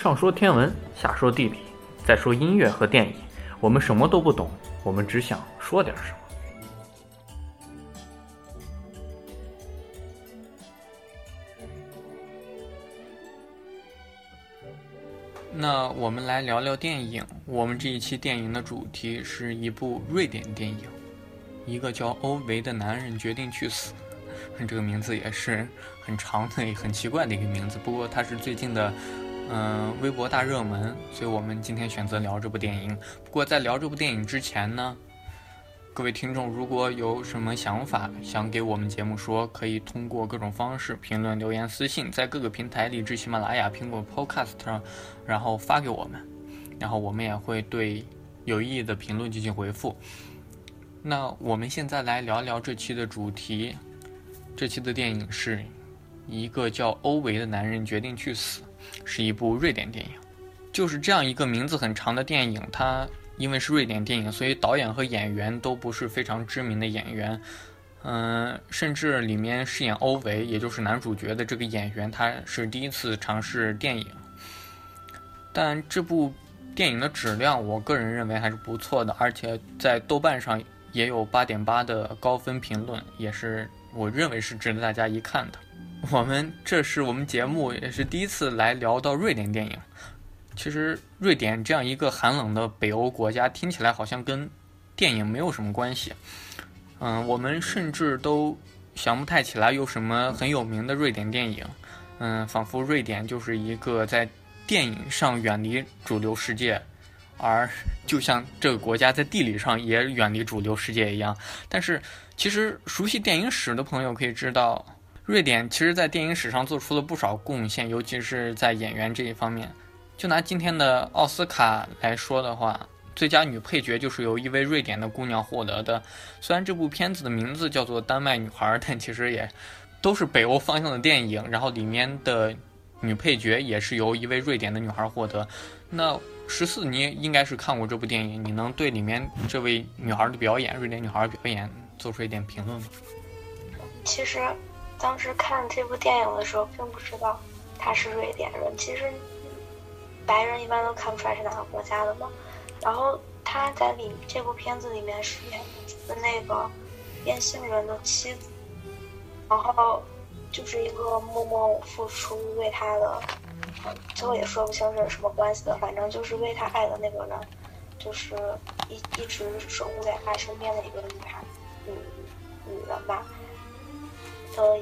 上说天文，下说地理，再说音乐和电影，我们什么都不懂，我们只想说点什么。那我们来聊聊电影。我们这一期电影的主题是一部瑞典电影，一个叫欧维的男人决定去死。这个名字也是很长的、很奇怪的一个名字。不过它是最近的，嗯，微博大热门，所以我们今天选择聊这部电影。不过在聊这部电影之前呢，各位听众如果有什么想法想给我们节目说，可以通过各种方式评论、留言、私信，在各个平台里，至、喜马拉雅、苹果 Podcast 上，然后发给我们，然后我们也会对有意义的评论进行回复。那我们现在来聊聊这期的主题。这期的电影是一个叫欧维的男人决定去死，是一部瑞典电影。就是这样一个名字很长的电影，它因为是瑞典电影，所以导演和演员都不是非常知名的演员。嗯，甚至里面饰演欧维，也就是男主角的这个演员，他是第一次尝试电影。但这部电影的质量，我个人认为还是不错的，而且在豆瓣上也有八点八的高分评论，也是。我认为是值得大家一看的。我们这是我们节目也是第一次来聊到瑞典电影。其实瑞典这样一个寒冷的北欧国家，听起来好像跟电影没有什么关系。嗯，我们甚至都想不太起来有什么很有名的瑞典电影。嗯，仿佛瑞典就是一个在电影上远离主流世界，而就像这个国家在地理上也远离主流世界一样。但是。其实，熟悉电影史的朋友可以知道，瑞典其实在电影史上做出了不少贡献，尤其是在演员这一方面。就拿今天的奥斯卡来说的话，最佳女配角就是由一位瑞典的姑娘获得的。虽然这部片子的名字叫做《丹麦女孩》，但其实也都是北欧方向的电影。然后里面的女配角也是由一位瑞典的女孩获得。那十四，你应该是看过这部电影，你能对里面这位女孩的表演，瑞典女孩的表演？做出一点评论吗？其实，当时看这部电影的时候，并不知道她是瑞典人。其实，白人一般都看不出来是哪个国家的嘛。然后她在里这部片子里面饰演的那个变性人的妻子，然后就是一个默默付出为他的，最后也说不清是什么关系的，反正就是为他爱的那个人，就是一一直守护在他身边的一个女孩。女女人吧，呃，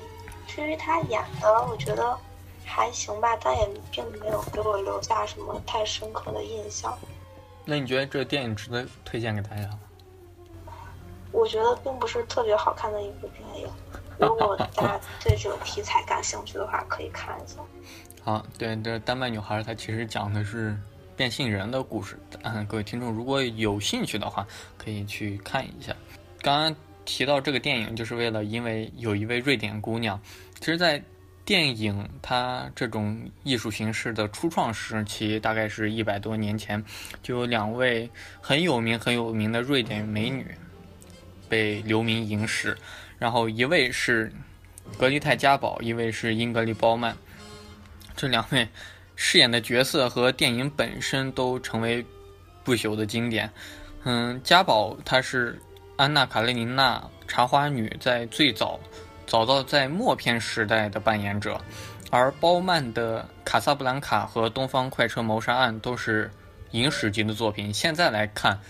至于她演的，我觉得还行吧，但也并没有给我留下什么太深刻的印象。那你觉得这个电影值得推荐给大家吗？我觉得并不是特别好看的一部电影。如果大家对这个题材感兴趣的话，可以看一下。好，对，这丹麦女孩她其实讲的是变性人的故事。嗯，各位听众如果有兴趣的话，可以去看一下。刚刚。提到这个电影，就是为了因为有一位瑞典姑娘。其实，在电影它这种艺术形式的初创时期，大概是一百多年前，就有两位很有名很有名的瑞典美女被留名影史。然后一位是格丽泰·嘉宝，一位是英格丽·褒曼。这两位 饰演的角色和电影本身都成为不朽的经典。嗯，嘉宝她是。安娜·卡列尼娜《茶花女》在最早，早到在默片时代的扮演者，而褒曼的《卡萨布兰卡》和《东方快车谋杀案》都是影史级的作品。现在来看，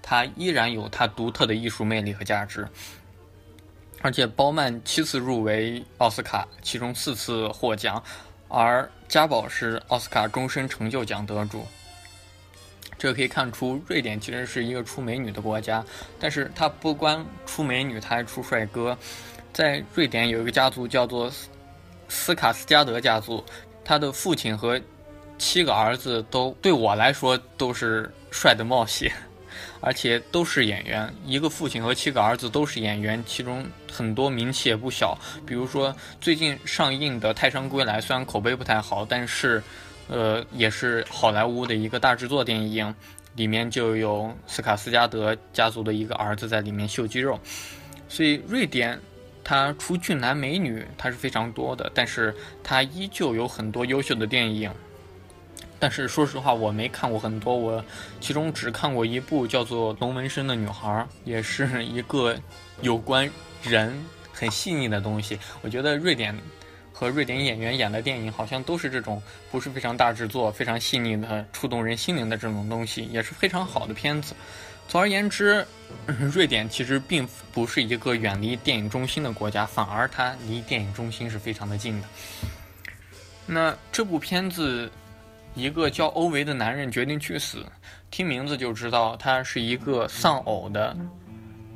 她依然有她独特的艺术魅力和价值。而且，包曼七次入围奥斯卡，其中四次获奖，而嘉宝是奥斯卡终身成就奖得主。这可以看出，瑞典其实是一个出美女的国家，但是它不光出美女，它还出帅哥。在瑞典有一个家族叫做斯卡斯加德家族，他的父亲和七个儿子都对我来说都是帅的冒险，而且都是演员。一个父亲和七个儿子都是演员，其中很多名气也不小。比如说最近上映的《泰山归来》，虽然口碑不太好，但是。呃，也是好莱坞的一个大制作电影，里面就有斯卡斯加德家族的一个儿子在里面秀肌肉，所以瑞典它除俊男美女它是非常多的，但是它依旧有很多优秀的电影，但是说实话，我没看过很多，我其中只看过一部叫做《龙纹身的女孩》，也是一个有关人很细腻的东西。我觉得瑞典和瑞典演员演的电影好像都是这种不是非常大制作、非常细腻的、触动人心灵的这种东西，也是非常好的片子。总而言之，瑞典其实并不是一个远离电影中心的国家，反而它离电影中心是非常的近的。那这部片子。一个叫欧维的男人决定去死，听名字就知道他是一个丧偶的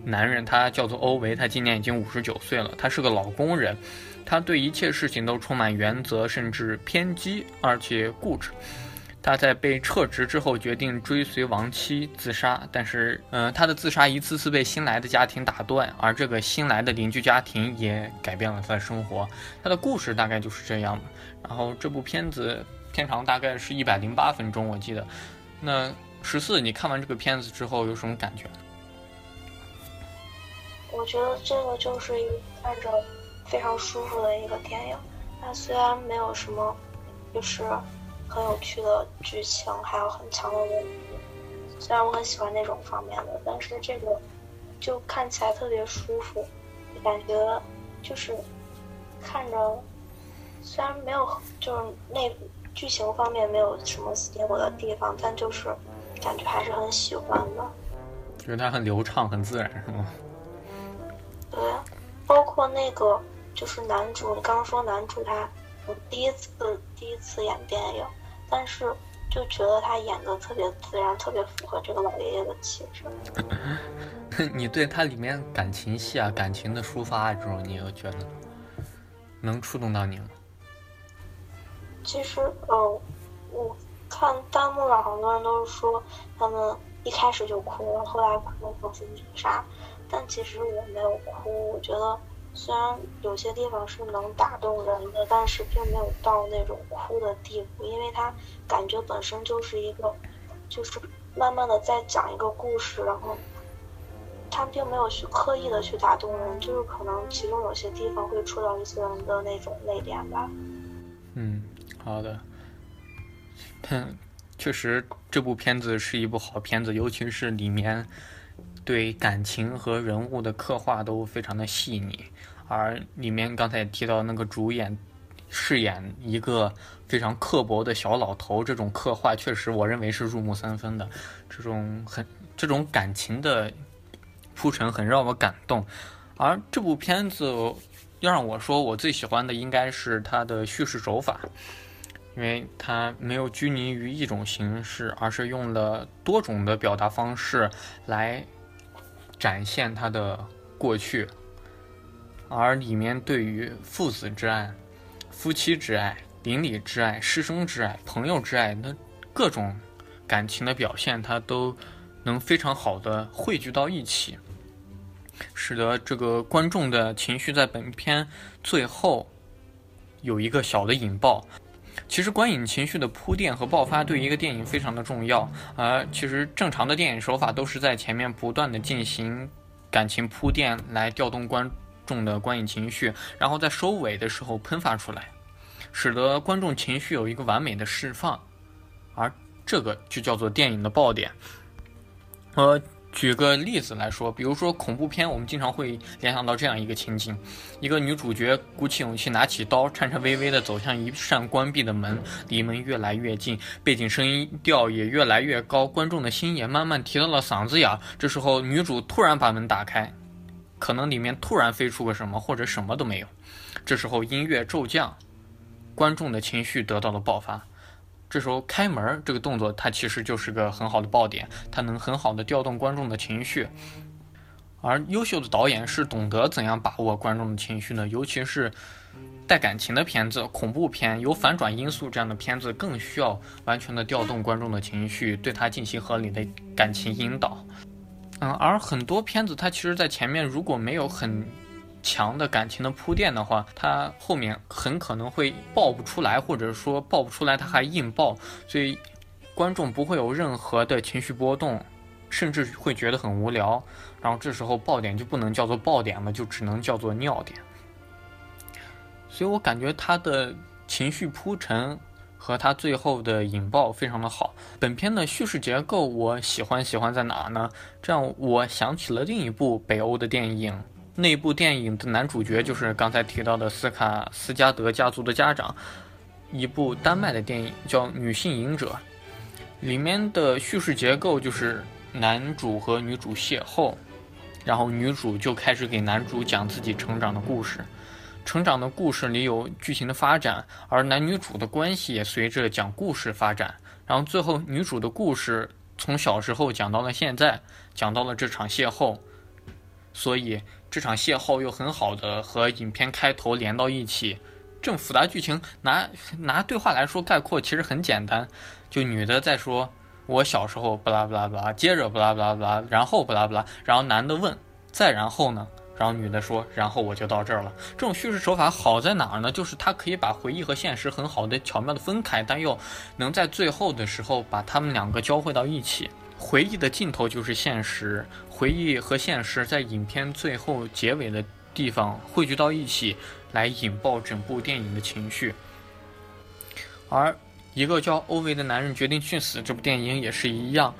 男人。他叫做欧维，他今年已经五十九岁了。他是个老工人，他对一切事情都充满原则，甚至偏激，而且固执。他在被撤职之后，决定追随亡妻自杀，但是，嗯，他的自杀一次次被新来的家庭打断，而这个新来的邻居家庭也改变了他的生活。他的故事大概就是这样。然后这部片子。片长大概是一百零八分钟，我记得。那十四，你看完这个片子之后有什么感觉？我觉得这个就是一看着非常舒服的一个电影。它虽然没有什么，就是很有趣的剧情，还有很强的文笔。虽然我很喜欢那种方面的，但是这个就看起来特别舒服，感觉就是看着虽然没有就是那。剧情方面没有什么吸引我的地方，但就是感觉还是很喜欢的。觉得它很流畅、很自然，是吗？对，包括那个就是男主，你刚刚说男主他第一次第一次演电影，但是就觉得他演的特别自然，特别符合这个老爷爷的气质。你对他里面感情戏啊、感情的抒发这种，你有觉得能触动到你吗？其实，呃，我看弹幕上很多人都是说他们一开始就哭了，后来哭了放心自杀。但其实我没有哭，我觉得虽然有些地方是能打动人的，但是并没有到那种哭的地步，因为他感觉本身就是一个，就是慢慢的在讲一个故事，然后他并没有去刻意的去打动人，就是可能其中有些地方会触到一些人的那种泪点吧。好的，但 确实这部片子是一部好片子，尤其是里面对感情和人物的刻画都非常的细腻，而里面刚才提到那个主演饰演一个非常刻薄的小老头，这种刻画确实我认为是入木三分的，这种很这种感情的铺陈很让我感动，而这部片子要让我说我最喜欢的应该是它的叙事手法。因为它没有拘泥于一种形式，而是用了多种的表达方式来展现他的过去，而里面对于父子之爱、夫妻之爱、邻里之爱、师生之爱、朋友之爱那各种感情的表现，它都能非常好的汇聚到一起，使得这个观众的情绪在本片最后有一个小的引爆。其实观影情绪的铺垫和爆发对一个电影非常的重要，而其实正常的电影手法都是在前面不断的进行感情铺垫来调动观众的观影情绪，然后在收尾的时候喷发出来，使得观众情绪有一个完美的释放，而这个就叫做电影的爆点，呃。举个例子来说，比如说恐怖片，我们经常会联想到这样一个情景：一个女主角鼓起勇气，拿起刀，颤颤巍巍地走向一扇关闭的门，离门越来越近，背景声音调也越来越高，观众的心也慢慢提到了嗓子眼。这时候，女主突然把门打开，可能里面突然飞出个什么，或者什么都没有。这时候音乐骤降，观众的情绪得到了爆发。这时候开门这个动作，它其实就是个很好的爆点，它能很好的调动观众的情绪。而优秀的导演是懂得怎样把握观众的情绪呢，尤其是带感情的片子、恐怖片、有反转因素这样的片子，更需要完全的调动观众的情绪，对他进行合理的感情引导。嗯，而很多片子它其实，在前面如果没有很强的感情的铺垫的话，它后面很可能会爆不出来，或者说爆不出来，它还硬爆，所以观众不会有任何的情绪波动，甚至会觉得很无聊。然后这时候爆点就不能叫做爆点了，就只能叫做尿点。所以我感觉它的情绪铺陈和它最后的引爆非常的好。本片的叙事结构我喜欢，喜欢在哪呢？这样我想起了另一部北欧的电影，那部电影的男主角就是刚才提到的斯卡斯加德家族的家长，一部丹麦的电影叫《女性隐者》，里面的叙事结构就是男主和女主邂逅。然后女主就开始给男主讲自己成长的故事，成长的故事里有剧情的发展，而男女主的关系也随着讲故事发展。然后最后女主的故事从小时候讲到了现在，讲到了这场邂逅，所以这场邂逅又很好的和影片开头连到一起。这种复杂剧情拿拿对话来说概括其实很简单，就女的在说。我小时候，不拉不拉不拉，接着不拉不拉不拉，然后不拉不拉，然后男的问，再然后呢？然后女的说，然后我就到这儿了。这种叙事手法好在哪儿呢？就是它可以把回忆和现实很好的巧妙的分开，但又能在最后的时候把他们两个交汇到一起。回忆的尽头就是现实，回忆和现实在影片最后结尾的地方汇聚到一起，来引爆整部电影的情绪，而。一个叫欧维的男人决定去死。这部电影也是一样，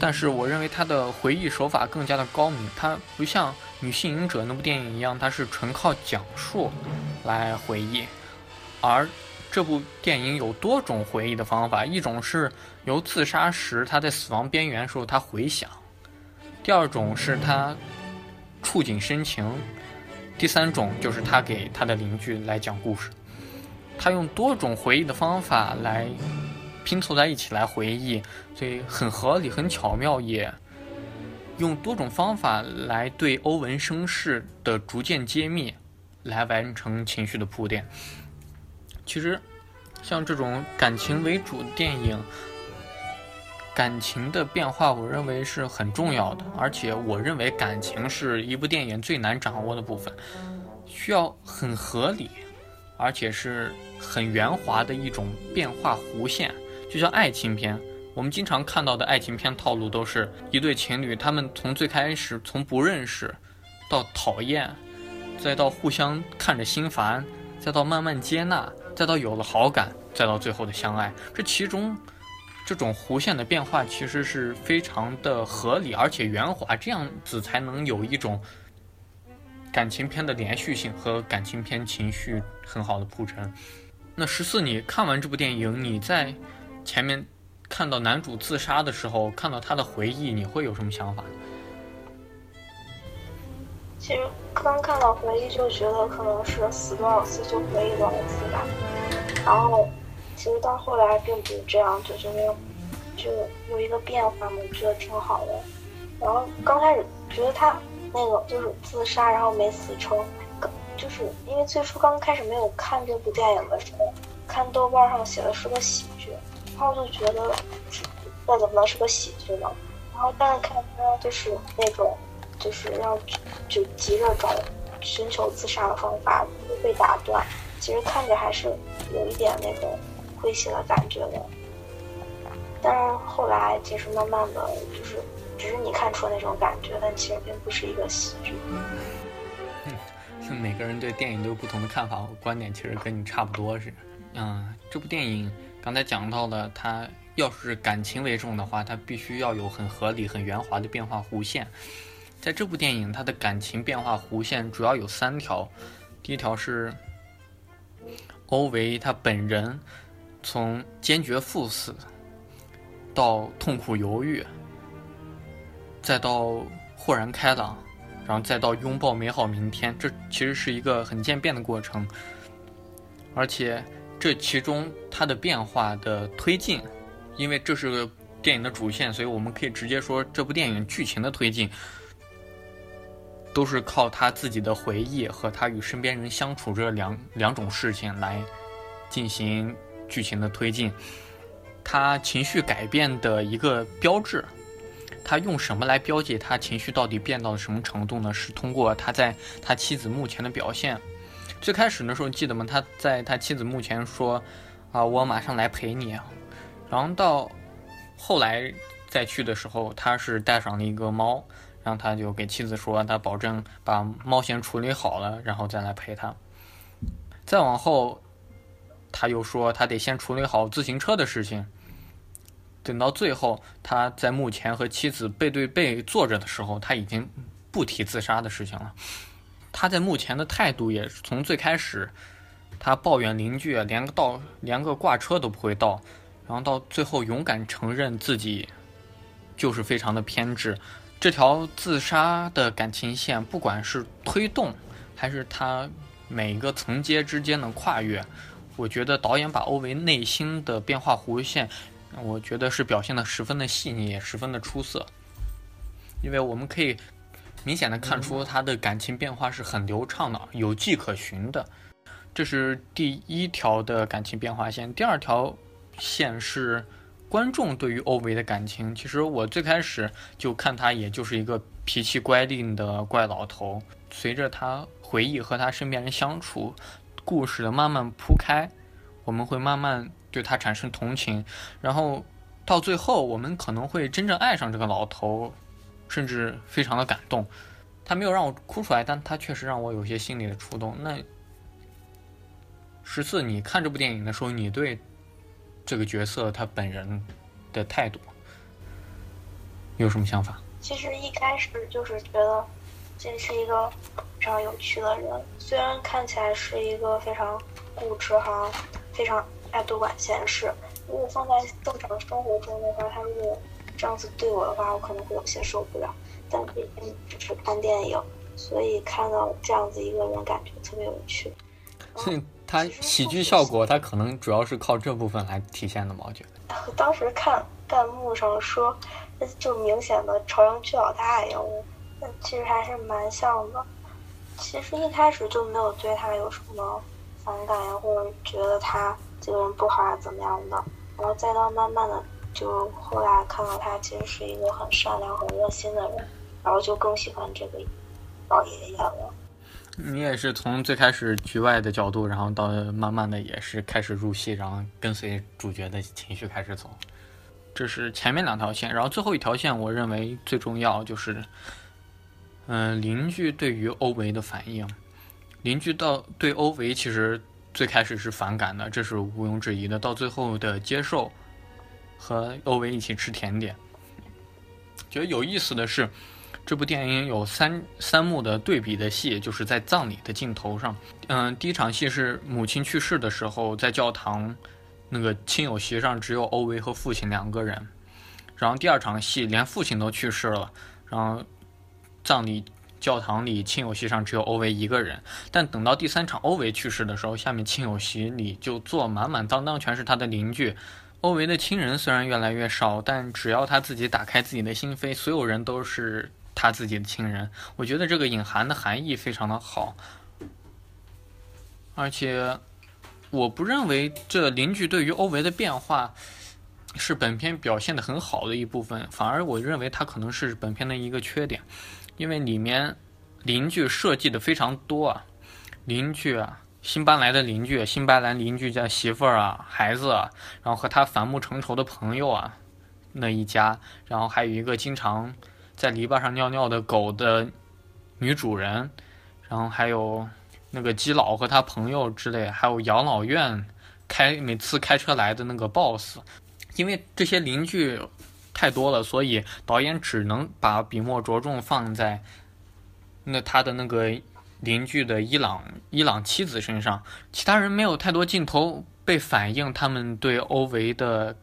但是我认为他的回忆手法更加的高明。他不像《女性隐者》那部电影一样，他是纯靠讲述来回忆，而这部电影有多种回忆的方法。一种是由自杀时他在死亡边缘时候他回想，第二种是他触景生情，第三种就是他给他的邻居来讲故事。他用多种回忆的方法来拼凑在一起来回忆，所以很合理、很巧妙，也用多种方法来对欧文身世的逐渐揭秘，来完成情绪的铺垫。其实，像这种感情为主的电影，感情的变化，我认为是很重要的，而且我认为感情是一部电影最难掌握的部分，需要很合理。而且是很圆滑的一种变化弧线，就像爱情片。我们经常看到的爱情片套路都是一对情侣，他们从最开始从不认识，到讨厌，再到互相看着心烦，再到慢慢接纳，再到有了好感，再到最后的相爱。这其中，这种弧线的变化其实是非常的合理，而且圆滑，这样子才能有一种。感情片的连续性和感情片情绪很好的铺陈。那十四，你看完这部电影，你在前面看到男主自杀的时候，看到他的回忆，你会有什么想法？其实刚看到回忆就觉得可能是死多少次就回忆多少次吧。然后其实到后来并不是这样，就觉得就有一个变化嘛，觉得挺好的。然后刚开始觉得他。那个就是自杀，然后没死成，就是因为最初刚开始没有看这部电影的时候，看豆瓣上写的是个喜剧，然后就觉得那怎么能是个喜剧呢？然后但是看他就是那种，就是要就急着找寻求自杀的方法被打断，其实看着还是有一点那种诙谐的感觉的。但是后来其实慢慢的就是。只是你看出那种感觉，但其实并不是一个喜剧。嗯，每个人对电影都有不同的看法和观点，其实跟你差不多是。嗯，这部电影刚才讲到了，它要是感情为重的话，它必须要有很合理、很圆滑的变化弧线。在这部电影，它的感情变化弧线主要有三条。第一条是欧维他本人从坚决赴死到痛苦犹豫。再到豁然开朗，然后再到拥抱美好明天，这其实是一个很渐变的过程，而且这其中它的变化的推进，因为这是个电影的主线，所以我们可以直接说这部电影剧情的推进，都是靠他自己的回忆和他与身边人相处这两两种事情来进行剧情的推进，他情绪改变的一个标志。他用什么来标记他情绪到底变到了什么程度呢？是通过他在他妻子墓前的表现。最开始的时候记得吗？他在他妻子墓前说：“啊，我马上来陪你。”然后到后来再去的时候，他是带上了一个猫，然后他就给妻子说：“他保证把猫先处理好了，然后再来陪他。”再往后，他又说他得先处理好自行车的事情。等到最后，他在墓前和妻子背对背坐着的时候，他已经不提自杀的事情了。他在墓前的态度也从最开始，他抱怨邻居啊，连个倒连个挂车都不会倒，然后到最后勇敢承认自己就是非常的偏执。这条自杀的感情线，不管是推动还是它每个层阶之间的跨越，我觉得导演把欧维内心的变化弧线。我觉得是表现的十分的细腻，也十分的出色，因为我们可以明显的看出他的感情变化是很流畅的，有迹可循的。这是第一条的感情变化线。第二条线是观众对于欧维的感情。其实我最开始就看他，也就是一个脾气乖戾的怪老头。随着他回忆和他身边人相处，故事的慢慢铺开，我们会慢慢。对他产生同情，然后到最后，我们可能会真正爱上这个老头，甚至非常的感动。他没有让我哭出来，但他确实让我有些心里的触动。那十四，你看这部电影的时候，你对这个角色他本人的态度有什么想法？其实一开始就是觉得这是一个非常有趣的人，虽然看起来是一个非常固执哈，非常。爱多管闲事。如果放在正常生活中的话，他如果这样子对我的话，我可能会有些受不了。但毕竟只是看电影，所以看到这样子一个人，感觉特别有趣。所以他喜剧效果，他可能主要是靠这部分来体现的嘛？我觉得。当时看弹幕上说，就明显的朝阳区老大爷，那其实还是蛮像的。其实一开始就没有对他有什么反感呀，或者觉得他。这个人不好啊，怎么样的？然后再到慢慢的，就后来看到他其实是一个很善良、很热心的人，然后就更喜欢这个老爷爷了。你也是从最开始局外的角度，然后到慢慢的也是开始入戏，然后跟随主角的情绪开始走。这是前面两条线，然后最后一条线，我认为最重要就是，嗯，邻居对于欧维的反应。邻居到对欧维其实。最开始是反感的，这是毋庸置疑的。到最后的接受，和欧维一起吃甜点。觉得有意思的是，这部电影有三三幕的对比的戏，就是在葬礼的镜头上。嗯，第一场戏是母亲去世的时候，在教堂那个亲友席上只有欧维和父亲两个人。然后第二场戏连父亲都去世了，然后葬礼。教堂里亲友席上只有欧维一个人，但等到第三场欧维去世的时候，下面亲友席里就坐满满当当，全是他的邻居。欧维的亲人虽然越来越少，但只要他自己打开自己的心扉，所有人都是他自己的亲人。我觉得这个隐含的含义非常的好，而且我不认为这邻居对于欧维的变化是本片表现的很好的一部分，反而我认为他可能是本片的一个缺点。因为里面邻居设计的非常多啊，邻居啊，新搬来的邻居，新搬来邻居家媳妇儿啊，孩子啊，然后和他反目成仇的朋友啊，那一家，然后还有一个经常在篱笆上尿尿的狗的女主人，然后还有那个基佬和他朋友之类，还有养老院开每次开车来的那个 boss，因为这些邻居。太多了，所以导演只能把笔墨着重放在那他的那个邻居的伊朗伊朗妻子身上，其他人没有太多镜头被反映他们对欧维的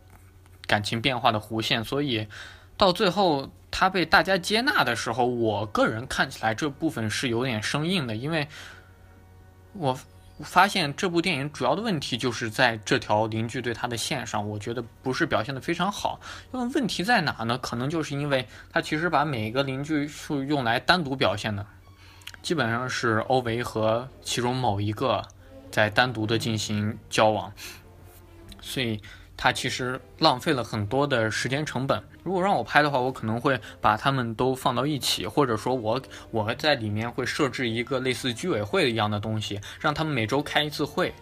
感情变化的弧线，所以到最后他被大家接纳的时候，我个人看起来这部分是有点生硬的，因为我。发现这部电影主要的问题就是在这条邻居对他的线上，我觉得不是表现的非常好。那么问题在哪呢？可能就是因为他其实把每一个邻居是用来单独表现的，基本上是欧维和其中某一个在单独的进行交往，所以。它其实浪费了很多的时间成本。如果让我拍的话，我可能会把他们都放到一起，或者说，我我在里面会设置一个类似居委会一样的东西，让他们每周开一次会，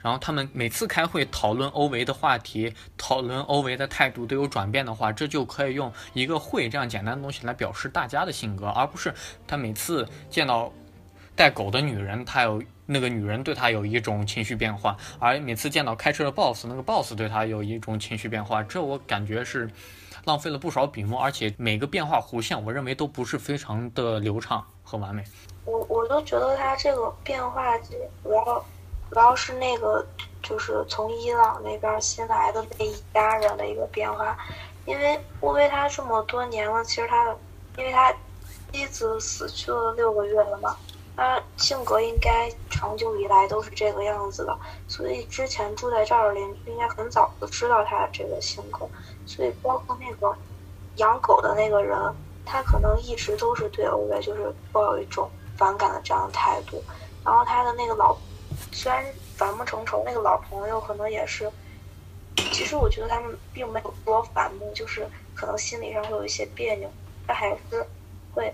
然后他们每次开会讨论欧维的话题，讨论欧维的态度都有转变的话，这就可以用一个会这样简单的东西来表示大家的性格，而不是他每次见到带狗的女人，她有那个女人对她有一种情绪变化，而每次见到开车的 boss，那个 boss 对她有一种情绪变化，这我感觉是浪费了不少笔墨，而且每个变化弧线，我认为都不是非常的流畅和完美。我我都觉得他这个变化主要主要是那个就是从伊朗那边新来的那一家人的一个变化，因为乌维他这么多年了，其实他因为他妻子死去了六个月了嘛。他性格应该长久以来都是这个样子的，所以之前住在这儿的邻居应该很早就知道他这个性格，所以包括那个养狗的那个人，他可能一直都是对欧维就是抱有一种反感的这样的态度。然后他的那个老，虽然反目成仇，那个老朋友可能也是，其实我觉得他们并没有多反目，就是可能心理上会有一些别扭，但还是会。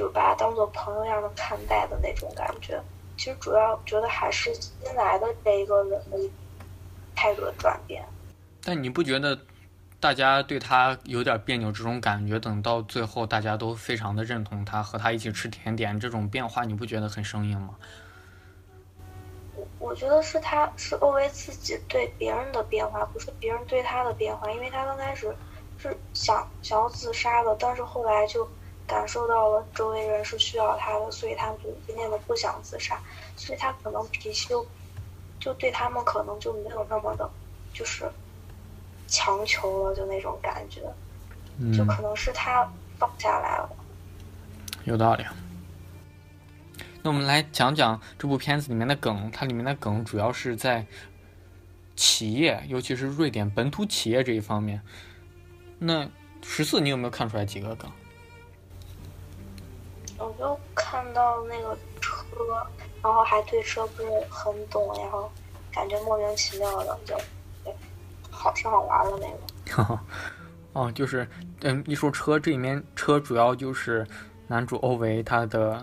就把他当做朋友一样的看待的那种感觉，其实主要觉得还是新来的这一个人的态度的转变。但你不觉得大家对他有点别扭这种感觉，等到最后大家都非常的认同他，和他一起吃甜点这种变化，你不觉得很生硬吗？我我觉得是他是欧维自己对别人的变化，不是别人对他的变化，因为他刚开始是想想要自杀的，但是后来就。感受到了周围人是需要他的，所以他就渐渐的不想自杀，所以他可能脾气就就对他们可能就没有那么的，就是强求了，就那种感觉，就可能是他放下来了。有道理。那我们来讲讲这部片子里面的梗，它里面的梗主要是在企业，尤其是瑞典本土企业这一方面。那十四，你有没有看出来几个梗？我就看到那个车，然后还对车不是很懂，然后感觉莫名其妙的，就好是好玩的那个。哦，就是嗯，一说车，这里面车主要就是男主欧维他的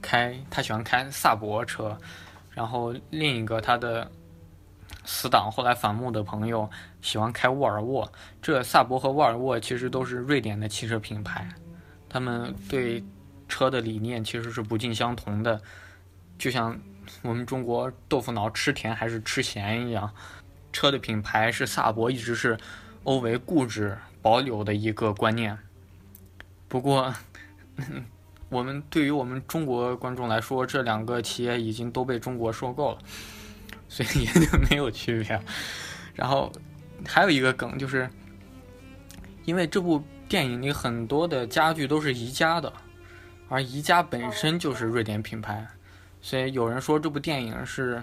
开，他喜欢开萨博车，然后另一个他的死党后来反目的朋友喜欢开沃尔沃。这萨博和沃尔沃其实都是瑞典的汽车品牌，他们对。车的理念其实是不尽相同的，就像我们中国豆腐脑吃甜还是吃咸一样。车的品牌是萨博，一直是欧维固执保有的一个观念。不过，我们对于我们中国观众来说，这两个企业已经都被中国收购了，所以 也就没有区别。然后还有一个梗就是，因为这部电影里很多的家具都是宜家的。而宜家本身就是瑞典品牌，所以有人说这部电影是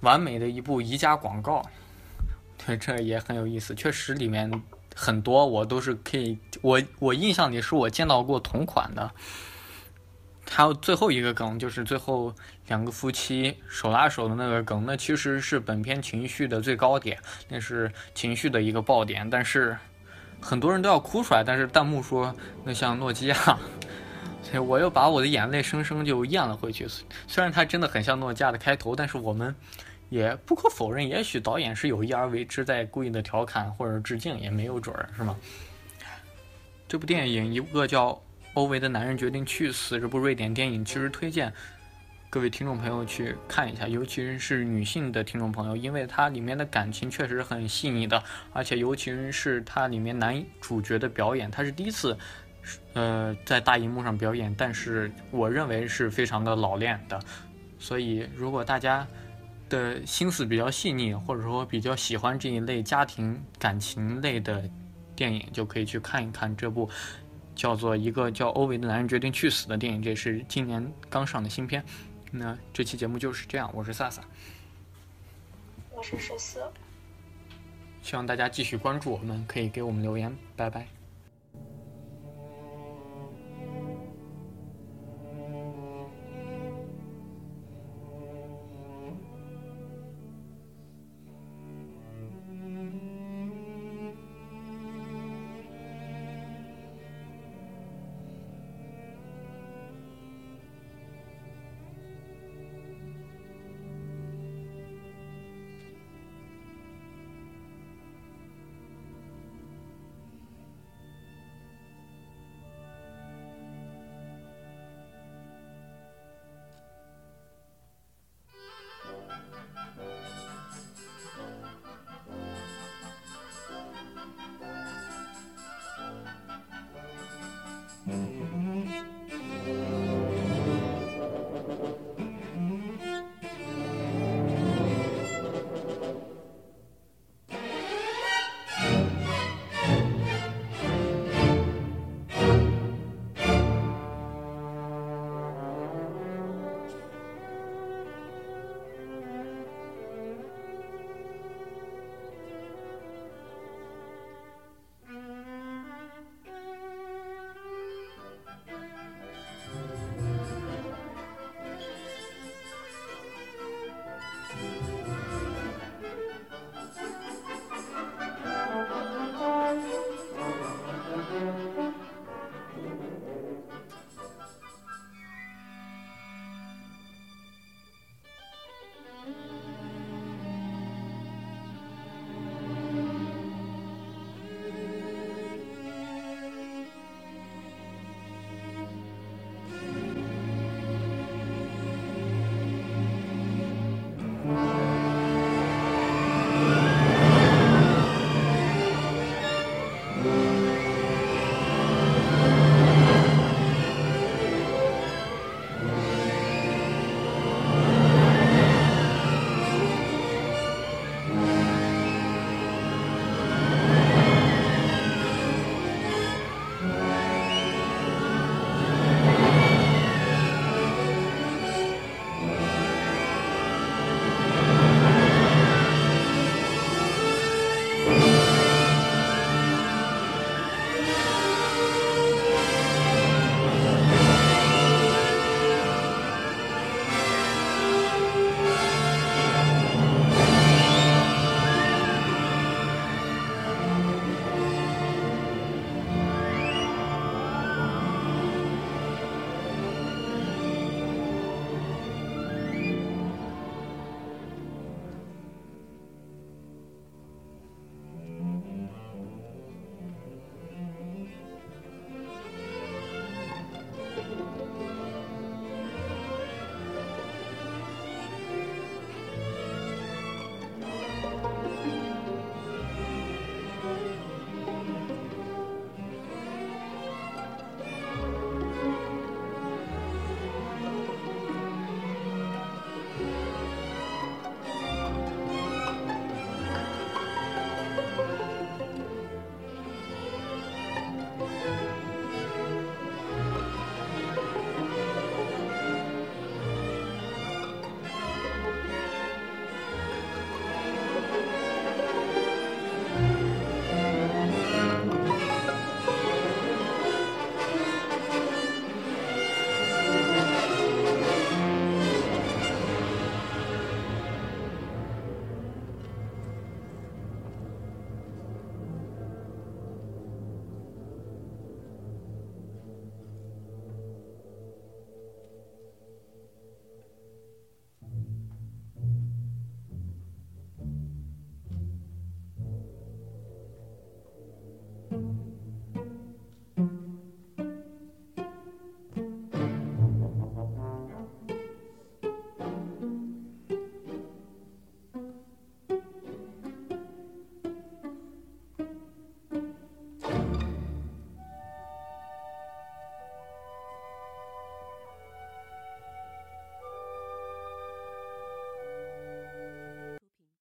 完美的一部宜家广告。对，这也很有意思。确实，里面很多我都是可以，我我印象里是我见到过同款的。还有最后一个梗，就是最后两个夫妻手拉手的那个梗，那其实是本片情绪的最高点，那是情绪的一个爆点。但是很多人都要哭出来，但是弹幕说那像诺基亚。我又把我的眼泪生生就咽了回去。虽然它真的很像诺基亚的开头，但是我们也不可否认，也许导演是有意而为之，在故意的调侃或者致敬，也没有准儿，是吗？这部电影一个叫《欧维的男人决定去死》这部瑞典电影，其实推荐各位听众朋友去看一下，尤其是女性的听众朋友，因为它里面的感情确实很细腻的，而且尤其是它里面男主角的表演，他是第一次。呃，在大荧幕上表演，但是我认为是非常的老练的，所以如果大家的心思比较细腻，或者说比较喜欢这一类家庭感情类的电影，就可以去看一看这部叫做一个叫欧维的男人决定去死的电影，这是今年刚上的新片。那这期节目就是这样，我是萨萨，我是十四，希望大家继续关注我们，可以给我们留言，拜拜。